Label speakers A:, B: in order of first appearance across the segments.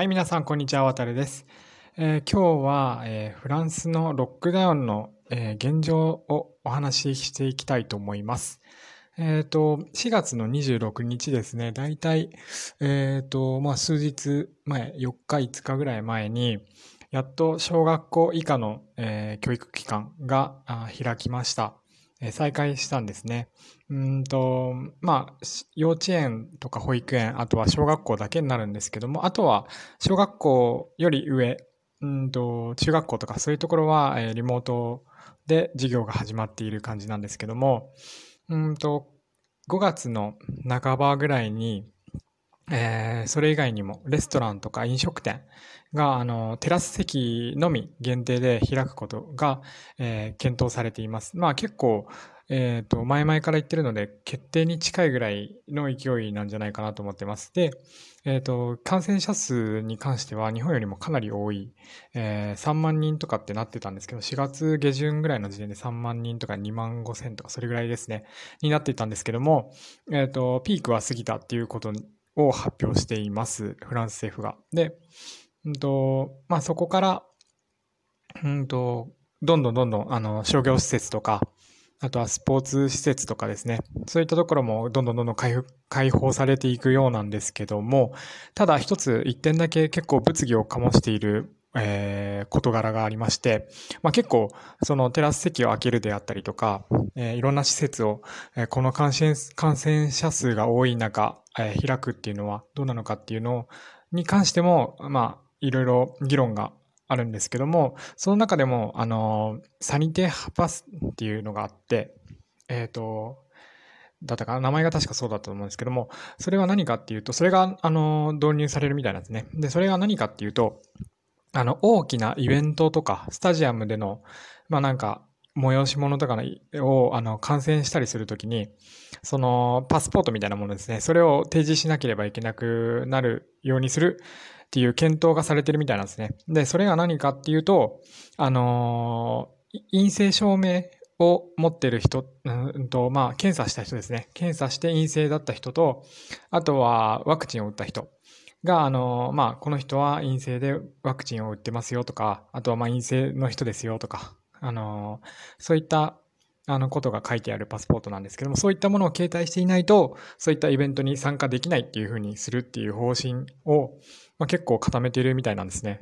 A: はい、皆さん、こんにちは。渡るです。えー、今日は、えー、フランスのロックダウンの、えー、現状をお話ししていきたいと思います。えっ、と、4月の26日ですね、だいたい、えっ、と、まあ、数日前、4日、5日ぐらい前に、やっと小学校以下の、え教育機関が開きました。再開したんですね。うんと、まあ、幼稚園とか保育園、あとは小学校だけになるんですけども、あとは小学校より上、うんと、中学校とかそういうところは、えリモートで授業が始まっている感じなんですけども、うんと、5月の半ばぐらいに、えー、それ以外にもレストランとか飲食店が、あの、テラス席のみ限定で開くことが、えー、検討されています。まあ結構、えっ、ー、と、前々から言ってるので、決定に近いぐらいの勢いなんじゃないかなと思ってます。で、えっ、ー、と、感染者数に関しては日本よりもかなり多い、えー、3万人とかってなってたんですけど、4月下旬ぐらいの時点で3万人とか2万5千とかそれぐらいですね、になっていたんですけども、えっ、と、ピークは過ぎたっていうことを発表しています。フランス政府が。で、うんと、まあ、そこから、うんと、どんどんどんどん、あの、商業施設とか、あとはスポーツ施設とかですね。そういったところもどんどんどんどん開放されていくようなんですけども、ただ一つ一点だけ結構物議を醸しているえー、事柄がありまして、まあ、結構、そのテラス席を開けるであったりとか、えー、いろんな施設を、えー、この感染感染者数が多い中、えー、開くっていうのはどうなのかっていうのに関しても、まあ、いろいろ議論があるんですけども、その中でも、あの、サニテハパスっていうのがあって、えっ、ー、と、だったかな名前が確かそうだったと思うんですけども、それは何かっていうと、それが、あの、導入されるみたいなんですね。で、それが何かっていうと、あの、大きなイベントとか、スタジアムでの、まあなんか、催し物とかを、あの、観戦したりするときに、その、パスポートみたいなものですね、それを提示しなければいけなくなるようにするっていう検討がされてるみたいなんですね。で、それが何かっていうと、あの陰性証明を持ってる人、うんと、まあ、検査した人ですね。検査して陰性だった人と、あとはワクチンを打った人。が、あの、まあ、この人は陰性でワクチンを打ってますよとか、あとはま陰性の人ですよとか、あの、そういったあのことが書いてあるパスポートなんですけども、そういったものを携帯していないと、そういったイベントに参加できないっていうふうにするっていう方針を、まあ、結構固めているみたいなんですね。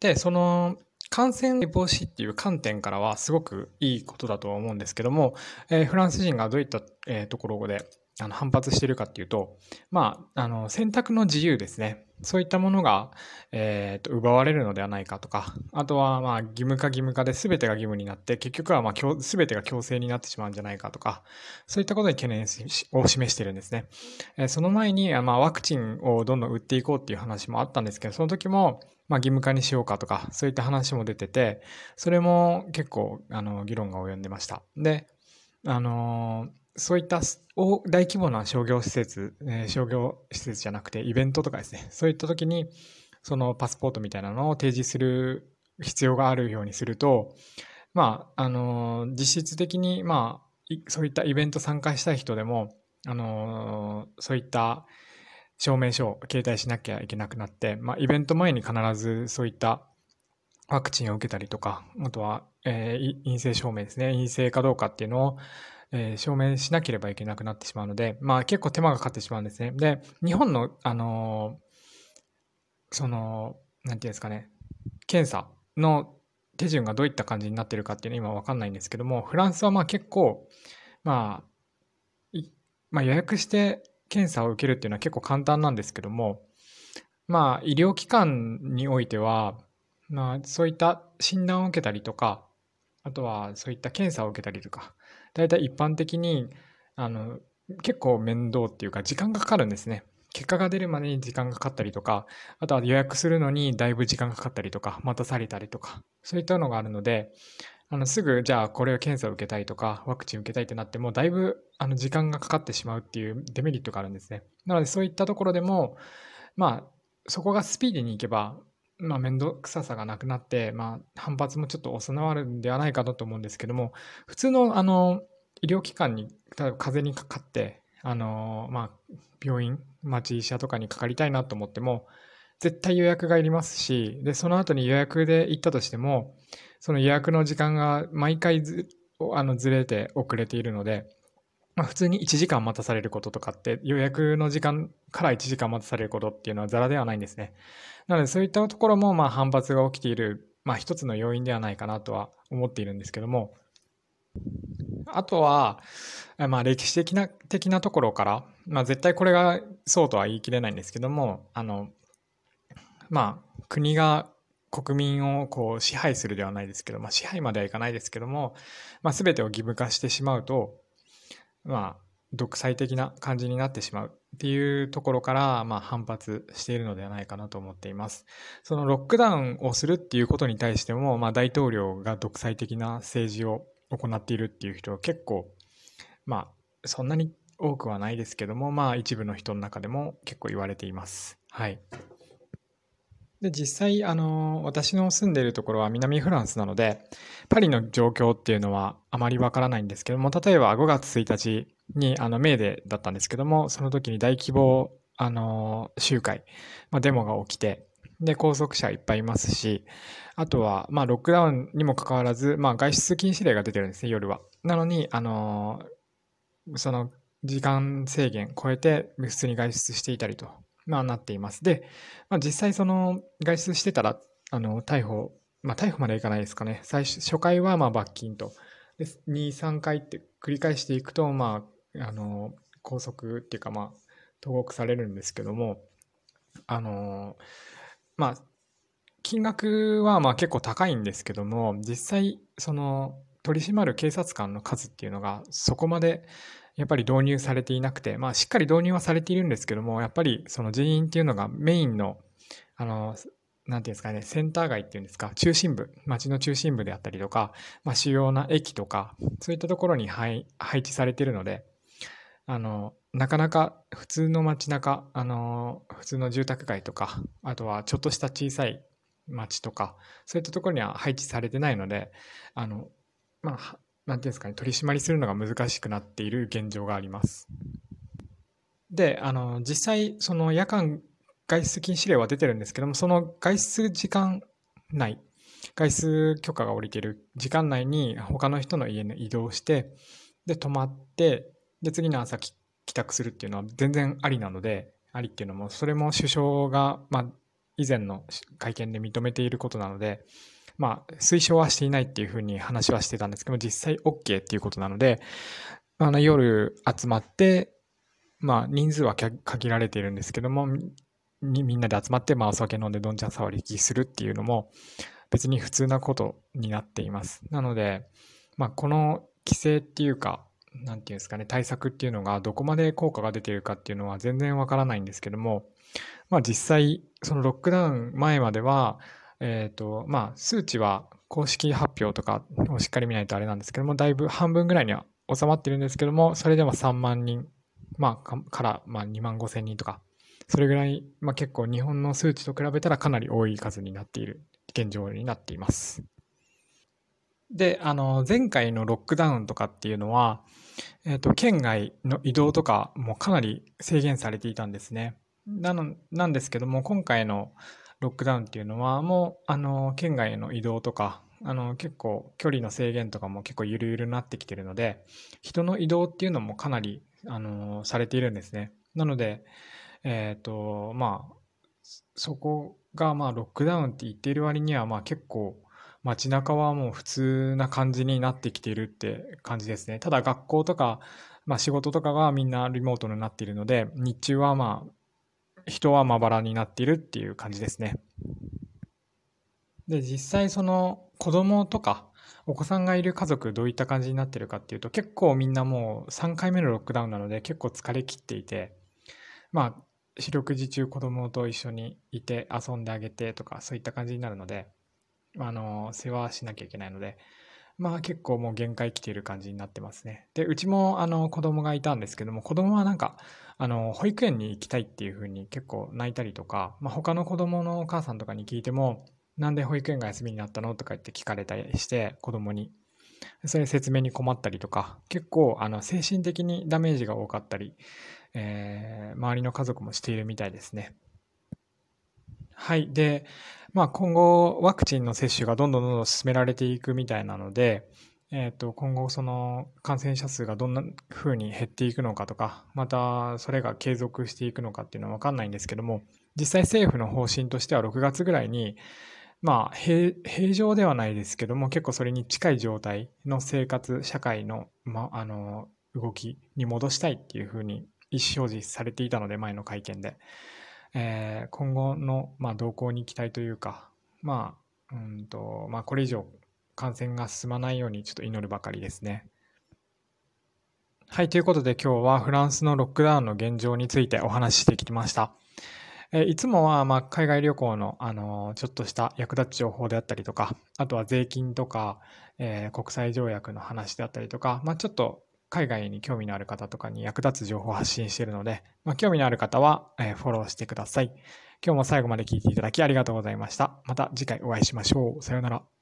A: で、その感染防止っていう観点からはすごくいいことだとは思うんですけども、えー、フランス人がどういった、えー、ところであの反発してるかっていうと、まあ、あの選択の自由ですね。そういったものが、えー、と奪われるのではないかとか、あとはまあ義務化義務化で全てが義務になって、結局はまあ全てが強制になってしまうんじゃないかとか、そういったことに懸念を示しているんですね。えー、その前に、まあ、ワクチンをどんどん打っていこうっていう話もあったんですけど、その時も、まあ、義務化にしようかとか、そういった話も出てて、それも結構あの議論が及んでました。で、あのーそういった大規模な商業施設、えー、商業施設じゃなくてイベントとかですね、そういった時にそのパスポートみたいなのを提示する必要があるようにすると、まあ、あのー、実質的に、まあ、そういったイベント参加したい人でも、あのー、そういった証明書を携帯しなきゃいけなくなって、まあ、イベント前に必ずそういったワクチンを受けたりとか、あとは、えー、陰性証明ですね、陰性かどうかっていうのをえー、証明しなければいけなくなってしまうので、まあ結構手間がかかってしまうんですね。で、日本の、あのー、その、なんていうんですかね、検査の手順がどういった感じになってるかっていうのは今わかんないんですけども、フランスはまあ結構、まあ、まあ、予約して検査を受けるっていうのは結構簡単なんですけども、まあ医療機関においては、まあそういった診断を受けたりとか、あとはそういった検査を受けたりとか、大体一般的にあの結構面倒っていうか時間がかかるんですね。結果が出るまでに時間がかかったりとか、あとは予約するのにだいぶ時間がかかったりとか、待たされたりとか、そういったのがあるので、あのすぐじゃあこれを検査を受けたいとか、ワクチン受けたいってなっても、だいぶあの時間がかかってしまうっていうデメリットがあるんですね。なのでそういったところでも、まあ、そこがスピーディーにいけば、まあ、面倒くささがなくなって、まあ、反発もちょっと収まるんではないかと思うんですけども、普通の、あの、医療機関に、例えば風邪にかかって、あの、まあ、病院、町医者とかにかかりたいなと思っても、絶対予約がいりますし、で、その後に予約で行ったとしても、その予約の時間が毎回ずあのずれて遅れているので、まあ、普通に1時間待たされることとかって予約の時間から1時間待たされることっていうのはザラではないんですね。なのでそういったところもまあ反発が起きている、まあ、一つの要因ではないかなとは思っているんですけどもあとは、まあ、歴史的な的なところから、まあ、絶対これがそうとは言い切れないんですけどもあのまあ国が国民をこう支配するではないですけど、まあ、支配まではいかないですけども、まあ、全てを義務化してしまうとまあ、独裁的な感じになってしまうっていうところから、まあ、反発しているのではないかなと思っています。そのロックダウンをするっていうことに対しても、まあ、大統領が独裁的な政治を行っているっていう人は結構、まあ、そんなに多くはないですけども、まあ、一部の人の中でも結構言われています。はい。で、実際、あの、私の住んでいるところは南フランスなので、パリの状況っていうのはあまりわからないんですけども、例えば5月1日に、あの、メーデーだったんですけども、その時に大規模、あの、集会、まあ、デモが起きて、で、拘束者いっぱいいますし、あとは、まあ、ロックダウンにもかかわらず、まあ、外出禁止令が出てるんですね、夜は。なのに、あの、その、時間制限超えて、普通に外出していたりとまあ、なっています。で、まあ、実際その外出してたら、あの、逮捕、まあ、逮捕までいかないですかね。最初、初回はまあ罰金と。で、2、3回って繰り返していくと、まあ、あの、拘束っていうか、まあ、投獄されるんですけども、あの、まあ、金額はまあ結構高いんですけども、実際、その、取り締まる警察官の数っていうのがそこまでやっぱり導入されていなくて、まあ、しっかり導入はされているんですけども、やっぱりその人員っていうのがメインの、あの、なんていうんですかね、センター街っていうんですか、中心部、街の中心部であったりとか、まあ、主要な駅とか、そういったところに配置されているので、あの、なかなか普通の街中、あの、普通の住宅街とか、あとはちょっとした小さい街とか、そういったところには配置されてないので、あの、まあ、なんていうんですかね、取り締まりするのが難しくなっている現状があります。で、あの、実際、その夜間外出禁止令は出てるんですけども、その外出時間内、外出許可が下りている時間内に他の人の家に移動して、で、泊まって、で、次の朝帰宅するっていうのは全然ありなので、ありっていうのも、それも首相が、まあ、以前の会見で認めていることなので、まあ、推奨はしていないっていうふうに話はしてたんですけど実際 OK っていうことなので、あの夜集まって、まあ、人数は限られているんですけども、みみんなで集まって、まあ、お酒飲んでどんちゃん騒ぎするっていうのも、別に普通なことになっています。なので、まあ、この規制っていうか、なんていうんですかね、対策っていうのがどこまで効果が出ているかっていうのは全然わからないんですけども、まあ実際、そのロックダウン前までは、えっ、ー、と、まあ、数値は公式発表とかをしっかり見ないとあれなんですけども、だいぶ半分ぐらいには収まってるんですけども、それでも3万人、まあ、から、まあ、2万5千人とか、それぐらい、まあ、結構日本の数値と比べたらかなり多い数になっている現状になっています。で、あの、前回のロックダウンとかっていうのは、えっ、ー、と、県外の移動とかもかなり制限されていたんですね。なの、なんですけども、今回のロックダウンっていうのは、もう、あの、県外への移動とか、あの、結構距離の制限とかも結構ゆるゆるになってきてるので、人の移動っていうのもかなり、あの、されているんですね。なので、えっ、と、まあ、そこが、まあ、ロックダウンって言っている割には、まあ、結構、街中はもう普通な感じになってきているって感じですね。ただ学校とか、まあ仕事とかがみんなリモートになっているので、日中はまあ人はまばらになっているっていう感じですね。で、実際その子供とかお子さんがいる家族どういった感じになってるかっていうと結構みんなもう3回目のロックダウンなので結構疲れ切っていてまあ四六時中子供と一緒にいて遊んであげてとかそういった感じになるのであの世話しなきゃいけないのでまあ結構もう限界来ている感じになってますね。で、うちもあの子供がいたんですけども、子供はなんか、あの、保育園に行きたいっていうふうに結構泣いたりとか、まあ他の子供のお母さんとかに聞いても、なんで保育園が休みになったの？とか言って聞かれたりして、子供に。それ説明に困ったりとか、結構あの精神的にダメージが多かったり、えー、周りの家族もしているみたいですね。はい。で、まあ今後ワクチンの接種がどんどんどんどん進められていくみたいなので、えっ、と、今後その感染者数がどんな風に減っていくのかとか、またそれが継続していくのかっていうのはわかんないんですけども、実際政府の方針としては6月ぐらいに、まあ平、平常ではないですけども、結構それに近い状態の生活、社会の、ま、あの、動きに戻したいっていうふうに意思表示されていたので、前の会見で。えー、今後の、まあ、動向に期待というか、まあ、うんと、まあ、これ以上感染が進まないようにちょっと祈るばかりですね。はい、ということで今日はフランスのロックダウンの現状についてお話ししてきました。えいつもは、ま海外旅行の、あのちょっとした役立つ情報であったりとか、あとは税金とか、えー、国際条約の話であったりとか、まあ、ちょっと海外に興味のある方とかに役立つ情報を発信しているので、まあ、興味のある方は、えフォローしてください。今日も最後まで聞いていただきありがとうございました。また次回お会いしましょう。さようなら。